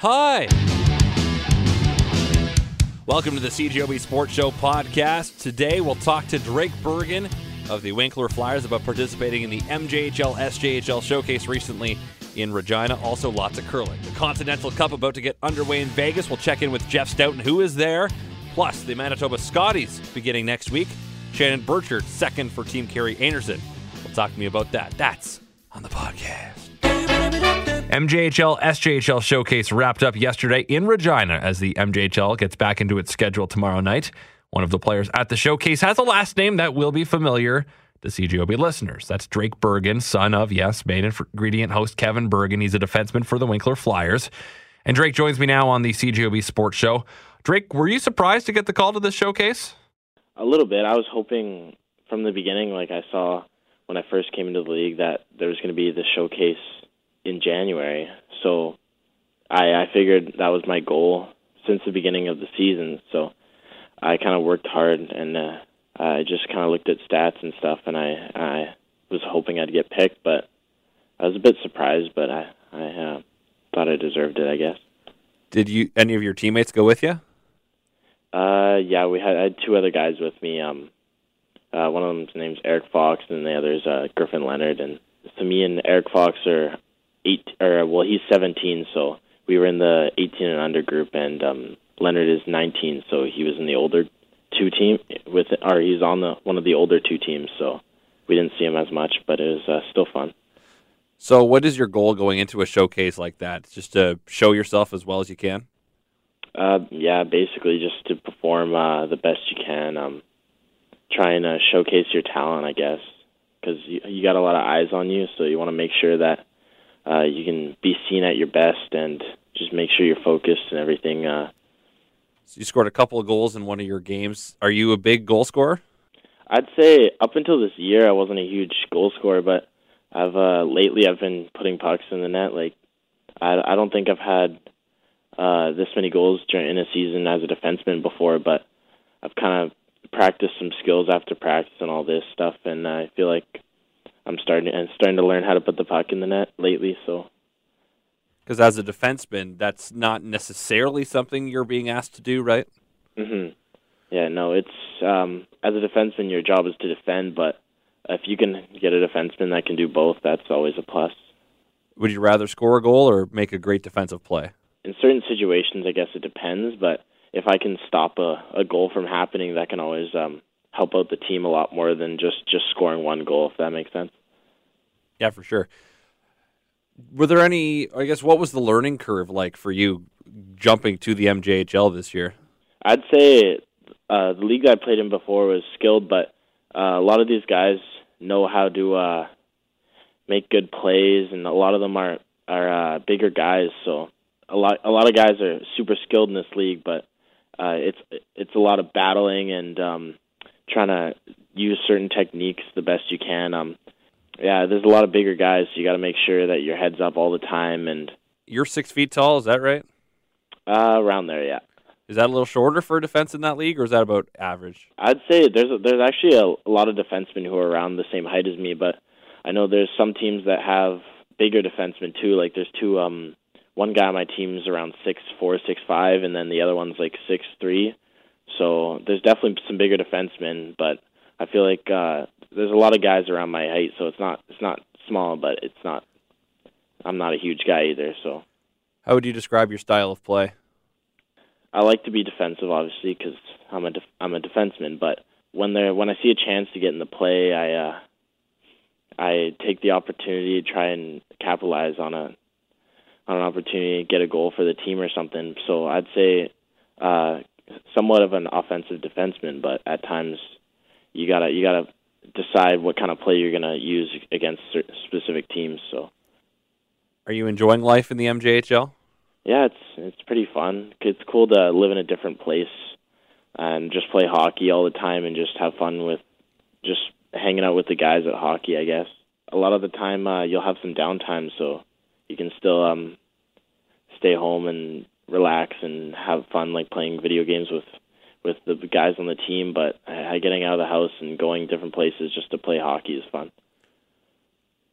Hi. Welcome to the CJOB Sports Show podcast. Today we'll talk to Drake Bergen of the Winkler Flyers about participating in the MJHL SJHL showcase recently in Regina. Also, lots of curling. The Continental Cup about to get underway in Vegas. We'll check in with Jeff Stoughton, who is there. Plus, the Manitoba Scotties beginning next week. Shannon Birchard, second for Team Kerri Einarson. We'll talk to me about that. That's on the podcast. MJHL SJHL showcase wrapped up yesterday in Regina as the MJHL gets back into its schedule tomorrow night. One of the players at the showcase has a last name that will be familiar to CJOB listeners. That's Drake Bergen, son of, yes, main ingredient host Kevin Bergen. He's a defenseman for the Winkler Flyers. And Drake joins me now on the CJOB Sports Show. Drake, were you surprised to get the call to this showcase? A little bit. I was hoping from the beginning, like I saw when I first came into the league, that there was going to be the showcase in January. So I, I figured that was my goal since the beginning of the season. So I kind of worked hard and uh, I just kind of looked at stats and stuff, and I I was hoping I'd get picked, but I was a bit surprised, but I I uh, thought I deserved it, I guess. Did you any of your teammates go with you? Uh, yeah, we had I had two other guys with me. Um, uh, one of them's name's Eric Fox, and the other's uh, Griffin Leonard. And so me and Eric Fox are eight, or well, he's 17, so we were in the 18 and under group, and um, Leonard is 19, so he was in the older two team with, or he's on the one of the older two teams, so we didn't see him as much, but it was uh, still fun. So, what is your goal going into a showcase like that? Just to show yourself as well as you can. Uh, yeah, basically just to perform uh, the best you can. Um, try and uh, showcase your talent, I guess, because you, you got a lot of eyes on you, so you want to make sure that uh, you can be seen at your best and just make sure you're focused and everything. Uh, so you scored a couple of goals in one of your games. Are you a big goal scorer? I'd say up until this year, I wasn't a huge goal scorer, but I've uh, lately I've been putting pucks in the net. Like I, I don't think I've had uh, this many goals during in a season as a defenseman before, but I've kind of practiced some skills after practice and all this stuff, and I feel like I'm starting and starting to learn how to put the puck in the net lately. So, because as a defenseman, that's not necessarily something you're being asked to do, right? Mhm. Yeah, no, it's um, as a defenseman, your job is to defend, but if you can get a defenseman that can do both, that's always a plus. Would you rather score a goal or make a great defensive play? In certain situations, I guess it depends, but if I can stop a, a goal from happening, that can always um, help out the team a lot more than just just scoring one goal. If that makes sense. Yeah, for sure. Were there any? I guess what was the learning curve like for you jumping to the MJHL this year? I'd say uh, the league I played in before was skilled, but uh, a lot of these guys know how to uh, make good plays, and a lot of them are are uh, bigger guys. So a lot a lot of guys are super skilled in this league, but uh, it's it's a lot of battling and um, trying to use certain techniques the best you can. Um, yeah, there's a lot of bigger guys, so you got to make sure that your head's up all the time. And you're six feet tall, is that right? Uh, around there, yeah. Is that a little shorter for a defense in that league, or is that about average? I'd say there's a, there's actually a, a lot of defensemen who are around the same height as me, but I know there's some teams that have bigger defensemen too. Like there's two, um, one guy on my team's around six four, six five, and then the other one's like six three. So there's definitely some bigger defensemen, but I feel like uh, there's a lot of guys around my height, so it's not it's not small, but it's not. I'm not a huge guy either, so. How would you describe your style of play? I like to be defensive, obviously, because I'm a def- I'm a defenseman. But when there when I see a chance to get in the play, I uh, I take the opportunity to try and capitalize on a on an opportunity to get a goal for the team or something. So I'd say uh, somewhat of an offensive defenseman, but at times you gotta you gotta decide what kind of play you're gonna use against specific teams. So, are you enjoying life in the MJHL? Yeah, it's it's pretty fun. It's cool to live in a different place and just play hockey all the time and just have fun with just hanging out with the guys at hockey. I guess a lot of the time uh, you'll have some downtime, so you can still um, stay home and relax and have fun, like playing video games with with the guys on the team, but getting out of the house and going different places just to play hockey is fun.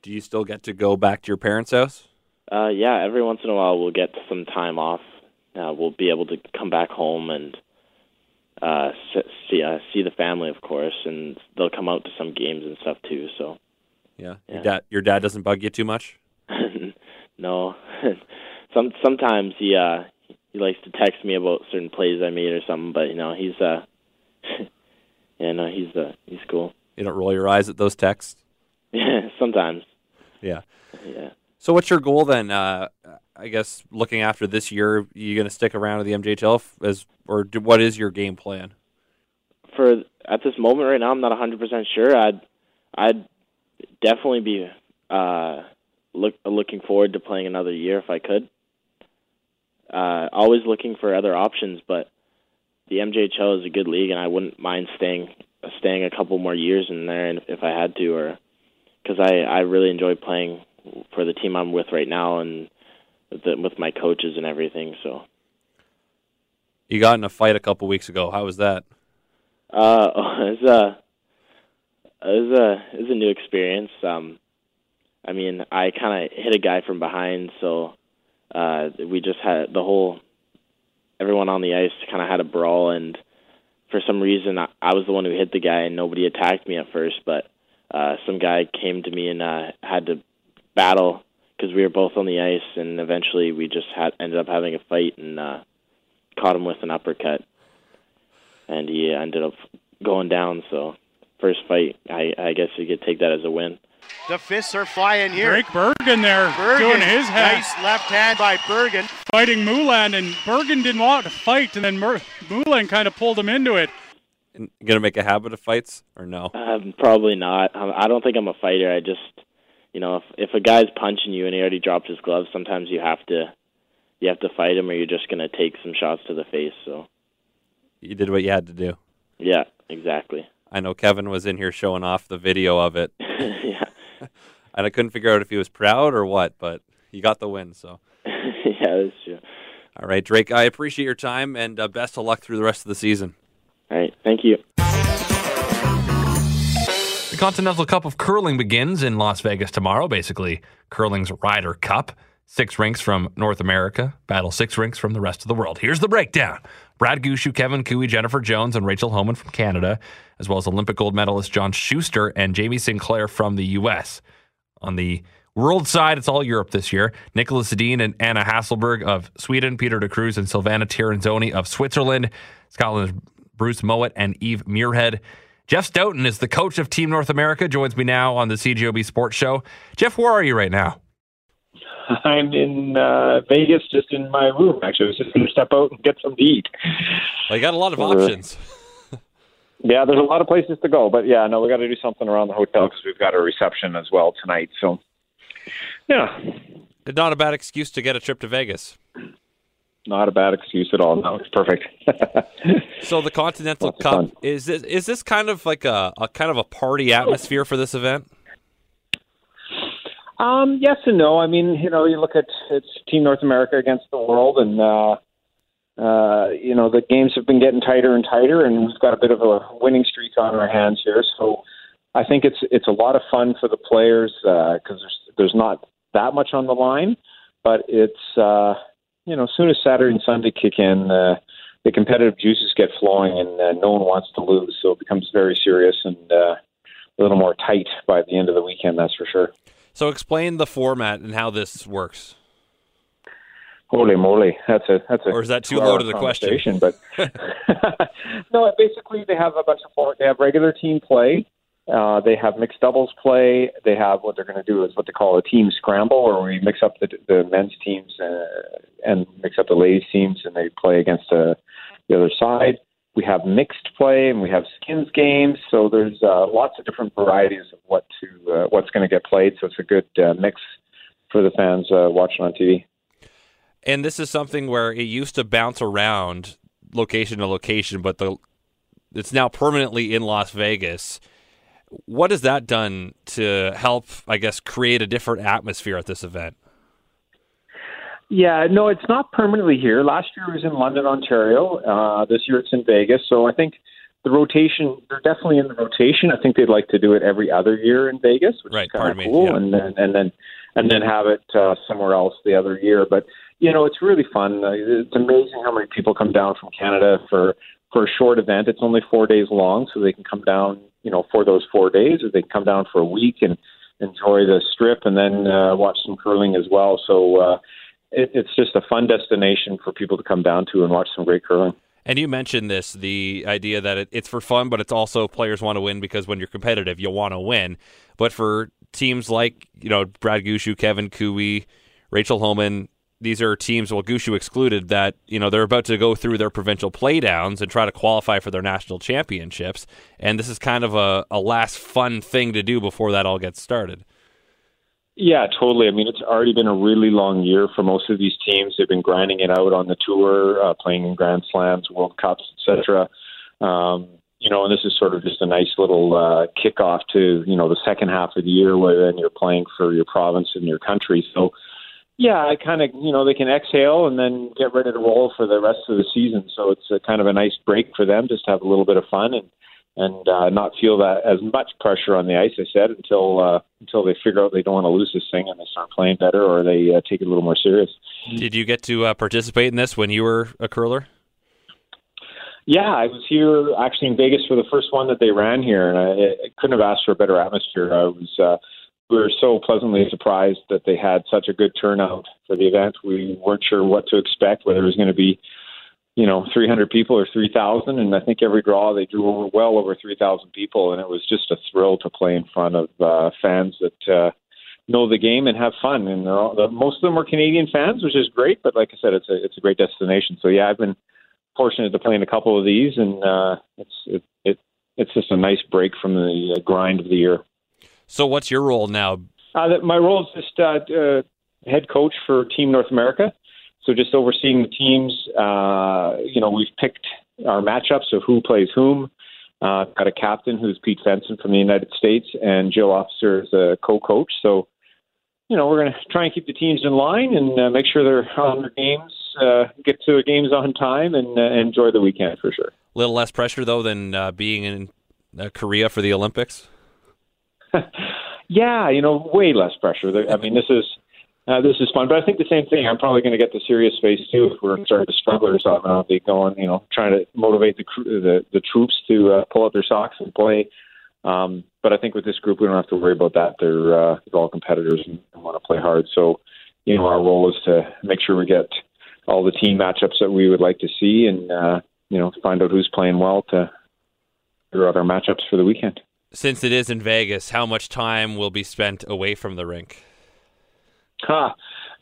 Do you still get to go back to your parents' house? Uh, yeah, every once in a while we'll get some time off. Uh, we'll be able to come back home and uh, see uh, see the family, of course, and they'll come out to some games and stuff too. So, Yeah. Yeah. Your dad your dad doesn't bug you too much? no, some sometimes he uh, he likes to text me about certain plays I made or something, but you know he's uh, yeah, no, he's uh, he's cool. You don't roll your eyes at those texts? Yeah, sometimes, Yeah. yeah. So what's your goal then? Uh, I guess looking after this year, you going to stick around with the MJHL as, or do, what is your game plan? for at this moment right now, I'm not 100% sure. I'd I'd definitely be uh, look looking forward to playing another year if I could. Uh, always looking for other options, but the MJHL is a good league, and I wouldn't mind staying staying a couple more years in there and if I had to, or because I I really enjoy playing for the team I'm with right now and with, the, with my coaches and everything. So. You got in a fight a couple weeks ago. How was that? Uh, it was a it was a it was a new experience. Um, I mean, I kind of hit a guy from behind, so uh, we just had the whole everyone on the ice kind of had a brawl, and for some reason, I, I was the one who hit the guy, and nobody attacked me at first, but uh, some guy came to me and uh, had to battle because we were both on the ice, and eventually we just had ended up having a fight and uh, caught him with an uppercut and he ended up going down. So first fight, I, I guess you could take that as a win. The fists are flying here. Drake Bergen there Bergen, doing his hat, nice left hand by Bergen. fighting Mulan, and Bergen didn't want to fight, and then Mer- Mulan kind of pulled him into it. Going to make a habit of fights or no? Um, probably not. Um, I don't think I'm a fighter. I just, you know, if if a guy's punching you and he already dropped his gloves, sometimes you have to, you have to fight him, or you're just gonna take some shots to the face. So You did what you had to do. yeah, exactly. I know Kevin was in here showing off the video of it, yeah, and I couldn't figure out if he was proud or what, but he got the win. So, yeah, that's true. all right, Drake, I appreciate your time and uh, best of luck through the rest of the season. All right, thank you. The Continental Cup of Curling begins in Las Vegas tomorrow, basically curling's Ryder Cup. Six rinks from North America battle six rinks from the rest of the world. Here's the breakdown. Brad Gushue, Kevin Koe, Jennifer Jones, and Rachel Homan from Canada, as well as Olympic gold medalist John Shuster and Jamie Sinclair from the U.S. On the world side, it's all Europe this year. Niklas Edin and Anna Hasselborg of Sweden, Peter de Cruz and Silvana Tirinzoni of Switzerland, Scotland's Bruce Mowat and Eve Muirhead. Jeff Stoughton is the coach of Team North America, joins me now on the CJOB Sports Show. Jeff, where are you right now? I'm in uh, Vegas, just in my room. Actually, I was just going to step out and get some to eat. Well, you got a lot of Uh, options. Yeah, there's a lot of places to go, but yeah, no, we got to do something around the hotel because we've got a reception as well tonight. So, yeah, Not a bad excuse to get a trip to Vegas. not a bad excuse at all. No, it's perfect. So the Continental Lots Cup is this is this kind of like a, a kind of a party atmosphere for this event? Um, yes and no. I mean, you know, you look at it's Team North America against the world, and uh, uh, you know the games have been getting tighter and tighter, and we've got a bit of a winning streak on our hands here. So I think it's it's a lot of fun for the players because there's there's not that much on the line, but it's uh, you know as soon as Saturday and Sunday kick in. Uh, the competitive juices get flowing, and uh, no one wants to lose, so it becomes very serious and uh, a little more tight by the end of the weekend. That's for sure. So explain the format and how this works. Holy moly, that's a that's a. Or is that too two-hour loaded a question? But no, basically they have a bunch of form- they have regular team play, uh, they have mixed doubles play. They have what they're going to do is what they call a team scramble, where we mix up the the men's teams uh, and mix up the ladies teams, and they play against uh, the other side. We have mixed play and we have skins games. So there's uh, lots of different varieties of what to uh, what's going to get played. So it's a good uh, mix for the fans uh, watching on TV. And this is something where it used to bounce around location to location, but the it's now permanently in Las Vegas. What has that done to help, I guess, create a different atmosphere at this event? Yeah, no, it's not permanently here. Last year it was in London, Ontario. Uh, this year it's in Vegas. So I think the rotation, they're definitely in the rotation. I think they'd like to do it every other year in Vegas, which Right, is kind of cool. yeah. And then and then and then have it uh, somewhere else the other year. But you know, it's really fun. Uh, it's amazing how many people come down from Canada for for a short event. It's only four days long, so they can come down, you know, for those four days, or they can come down for a week and enjoy the strip and then uh, watch some curling as well. So uh, it, it's just a fun destination for people to come down to and watch some great curling. And you mentioned this the idea that it, it's for fun, but it's also players want to win because when you're competitive, you want to win. But for teams like, you know, Brad Gushue, Kevin Koe, Rachel Homan, these are teams, well, Gushue excluded, that you know they're about to go through their provincial playdowns and try to qualify for their national championships, and this is kind of a, a last fun thing to do before that all gets started. Yeah, totally. I mean, it's already been a really long year for most of these teams. They've been grinding it out on the tour, uh, playing in Grand Slams, World Cups, etc. Um, you know, and this is sort of just a nice little uh, kickoff to you know the second half of the year, where then you're playing for your province and your country. So yeah, I kind of, you know, they can exhale and then get ready to roll for the rest of the season. So it's a kind of a nice break for them, just to have a little bit of fun and and uh, not feel that as much pressure on the ice. I said until uh, until they figure out they don't want to lose this thing and they start playing better or they uh, take it a little more serious. Did you get to uh, participate in this when you were a curler? Yeah, I was here actually in Vegas for the first one that they ran here, and I, I couldn't have asked for a better atmosphere. I was. Uh, we were so pleasantly surprised that they had such a good turnout for the event. We weren't sure what to expect, whether it was going to be, you know, 300 people or 3,000. And I think every draw they drew over well over 3,000 people, and it was just a thrill to play in front of uh, fans that uh, know the game and have fun. And all, the, most of them were Canadian fans, which is great. But like I said, it's a it's a great destination. So yeah, I've been fortunate to play in a couple of these, and uh, it's it, it it's just a nice break from the uh, grind of the year. So, what's your role now? Uh, my role is just uh, uh, head coach for Team North America. So, just overseeing the teams. Uh, you know, we've picked our matchups of who plays whom. Uh, got a captain who's Pete Fenson from the United States, and Jill Officer is a co-coach. So, you know, we're going to try and keep the teams in line and uh, make sure they're on their games, uh, get to the games on time, and uh, enjoy the weekend for sure. A little less pressure though than uh, being in uh, Korea for the Olympics. yeah, you know, way less pressure. I mean, this is uh, this is fun, but I think the same thing. I'm probably going to get the serious face too if we're starting to struggle or something. I'll be going, you know, trying to motivate the the, the troops to uh, pull out their socks and play. Um, but I think with this group, we don't have to worry about that. They're, uh, they're all competitors and want to play hard. So, you know, our role is to make sure we get all the team matchups that we would like to see, and uh, you know, find out who's playing well to figure out our matchups for the weekend since it is in Vegas, how much time will be spent away from the rink? Huh.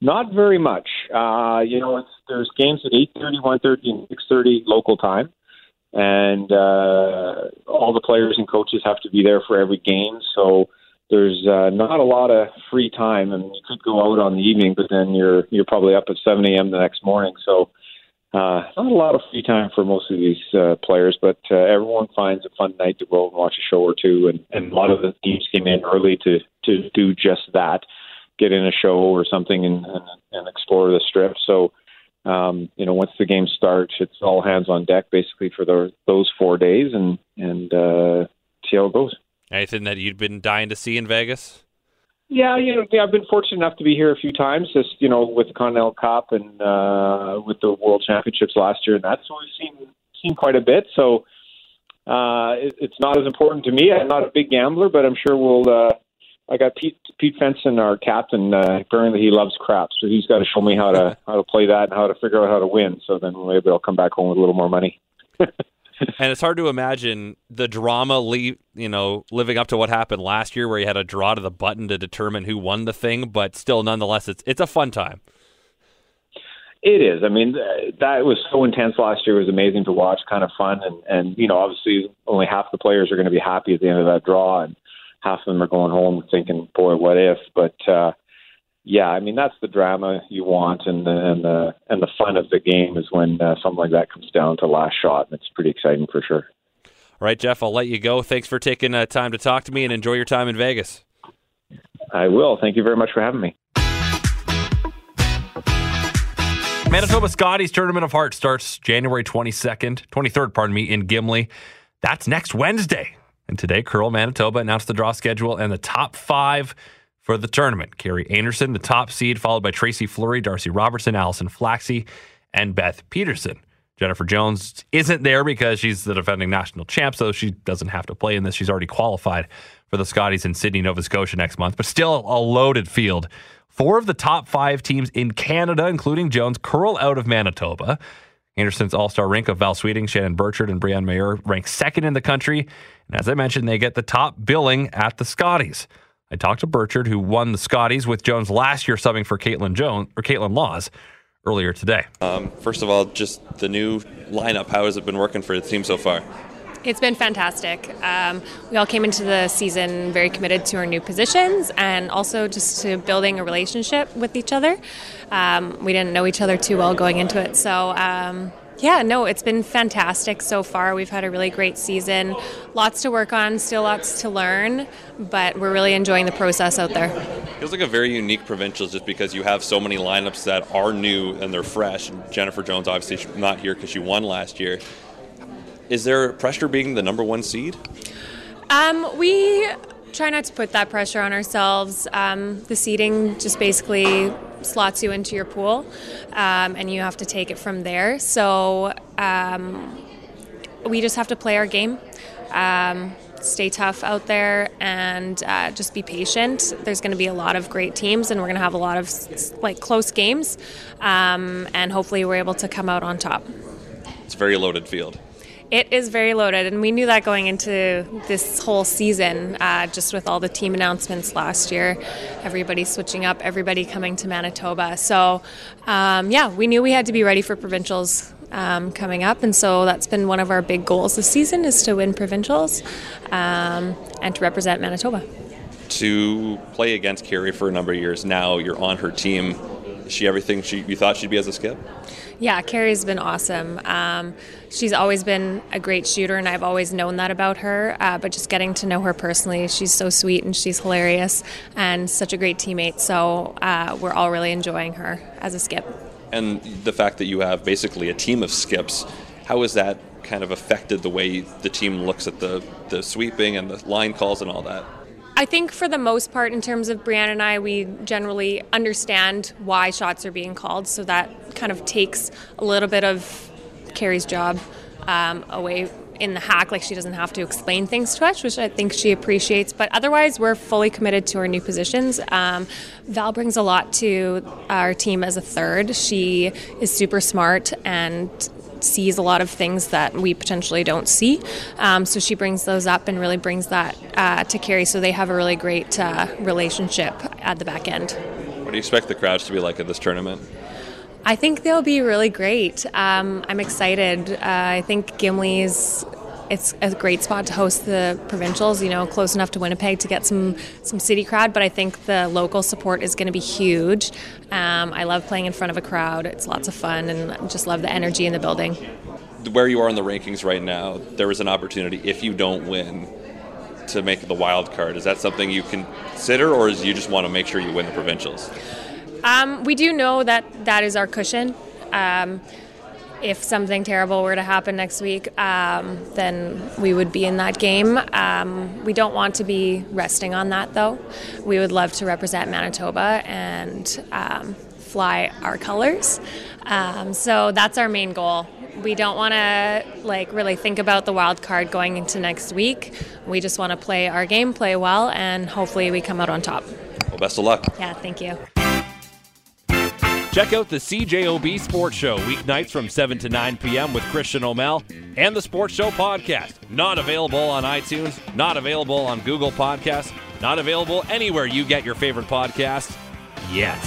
Not very much. Uh, you know, it's, there's games at 8.30, 1.30, and 6.30 local time. And uh, all the players and coaches have to be there for every game. So there's uh, not a lot of free time. Mean, you could go out on the evening, but then you're you're probably up at 7 a.m. the next morning. So uh, not a lot of free time for most of these uh, players, but uh, everyone finds a fun night to go and watch a show or two. And, and a lot of the teams came in early to to do just that, get in a show or something and and, and explore the strip. So, um, you know, once the game starts, it's all hands on deck basically for the, those four days, and and uh, see how it goes. Anything that you'd been dying to see in Vegas? Yeah, you know, yeah, I've been fortunate enough to be here a few times, just you know, with the Continental Cup and uh, with the World Championships last year, and that's what we've seen seen quite a bit. So uh, it, it's not as important to me. I'm not a big gambler, but I'm sure we'll. Uh, I got Pete Pete Fenson, our captain. Uh, apparently, he loves craps, so he's got to show me how to how to play that and how to figure out how to win. So then maybe I'll come back home with a little more money. and it's hard to imagine the drama, le- you know, living up to what happened last year, where you had a draw to the button to determine who won the thing. But still, nonetheless, it's it's a fun time. It is. I mean, that was so intense last year. It was amazing to watch, kind of fun, and and you know, obviously, only half the players are going to be happy at the end of that draw, and half of them are going home thinking, "Boy, what if?" But uh, yeah, I mean that's the drama you want, and the and the and the fun of the game is when uh, something like that comes down to last shot, and it's pretty exciting for sure. All right, Jeff, I'll let you go. Thanks for taking uh, time to talk to me, and enjoy your time in Vegas. I will. Thank you very much for having me. Manitoba Scotties Tournament of Hearts starts January 22nd, 23rd, pardon me, in Gimli. That's next Wednesday. And today, Curl Manitoba announced the draw schedule and the top five for the tournament. Kerri Einarson, the top seed, followed by Tracy Fleury, Darcy Robertson, Allison Flaxey, and Beth Peterson. Jennifer Jones isn't there because she's the defending national champ, so she doesn't have to play in this. She's already qualified for the Scotties in Sydney, Nova Scotia next month, but still a loaded field. Four of the top five teams in Canada, including Jones, curl out of Manitoba. Einarson's All Star rink of Val Sweeting, Shannon Birchard, and Briane Meilleur rank second in the country. And as I mentioned, they get the top billing at the Scotties. I talked to Birchard, who won the Scotties with Jones last year, subbing for Caitlin Jones or Kaitlyn Lawes earlier today. Um, first of all, just the new lineup. How has it been working for the team so far? It's been fantastic. Um, we all came into the season very committed to our new positions and also just to building a relationship with each other. Um, we didn't know each other too well going into it, so um, yeah, no, it's been fantastic so far. We've had a really great season. Lots to work on, still lots to learn, but we're really enjoying the process out there. Feels like a very unique provincials just because you have so many lineups that are new and they're fresh. Jennifer Jones obviously not here because she won last year. Is there pressure being the number one seed? Um, we try not to put that pressure on ourselves. Um, the seeding just basically slots you into your pool, um, and you have to take it from there. So um, we just have to play our game. Um, stay tough out there and uh, just be patient. There's going to be a lot of great teams, and we're going to have a lot of like close games, um, and hopefully we're able to come out on top. It's a very loaded field. It is very loaded, and we knew that going into this whole season, uh, just with all the team announcements last year, everybody switching up, everybody coming to Manitoba. So, um, yeah, we knew we had to be ready for provincials um, coming up, and so that's been one of our big goals this season is to win provincials um, and to represent Manitoba. To play against Kerri for a number of years now, you're on her team. Is she everything she you thought she'd be as a skip? Yeah, Kerri's been awesome. Um, she's always been a great shooter, and I've always known that about her. Uh, but just getting to know her personally, she's so sweet and she's hilarious and such a great teammate. So uh, we're all really enjoying her as a skip. And the fact that you have basically a team of skips, how has that kind of affected the way the team looks at the, the sweeping and the line calls and all that? I think for the most part, in terms of Briane and I, we generally understand why shots are being called, so that kind of takes a little bit of Kerri's job um, away in the hack. Like she doesn't have to explain things to us, which I think she appreciates. But otherwise, we're fully committed to our new positions. Um, Val brings a lot to our team as a third. She is super smart and sees a lot of things that we potentially don't see. Um, so she brings those up and really brings that uh, to Kerri. So they have a really great uh, relationship at the back end. What do you expect the crowds to be like at this tournament? I think they'll be really great. Um, I'm excited. Uh, I think Gimli's it's a great spot to host the provincials. You know, close enough to Winnipeg to get some some city crowd, but I think the local support is going to be huge. Um, I love playing in front of a crowd. It's lots of fun, and just love the energy in the building. Where you are in the rankings right now, there is an opportunity if you don't win to make the wild card. Is that something you consider, or is you just want to make sure you win the provincials? Um, we do know that that is our cushion. Um, if something terrible were to happen next week, um, then we would be in that game. Um, we don't want to be resting on that, though. We would love to represent Manitoba and um, fly our colors. Um, so that's our main goal. We don't want to like really think about the wild card going into next week. We just want to play our game, play well, and hopefully we come out on top. Well, best of luck. Yeah, thank you. Check out the CJOB Sports Show weeknights from 7 to 9 p.m. with Christian O'Mel and the Sports Show podcast. Not available on iTunes, not available on Google Podcasts, not available anywhere you get your favorite podcasts yet.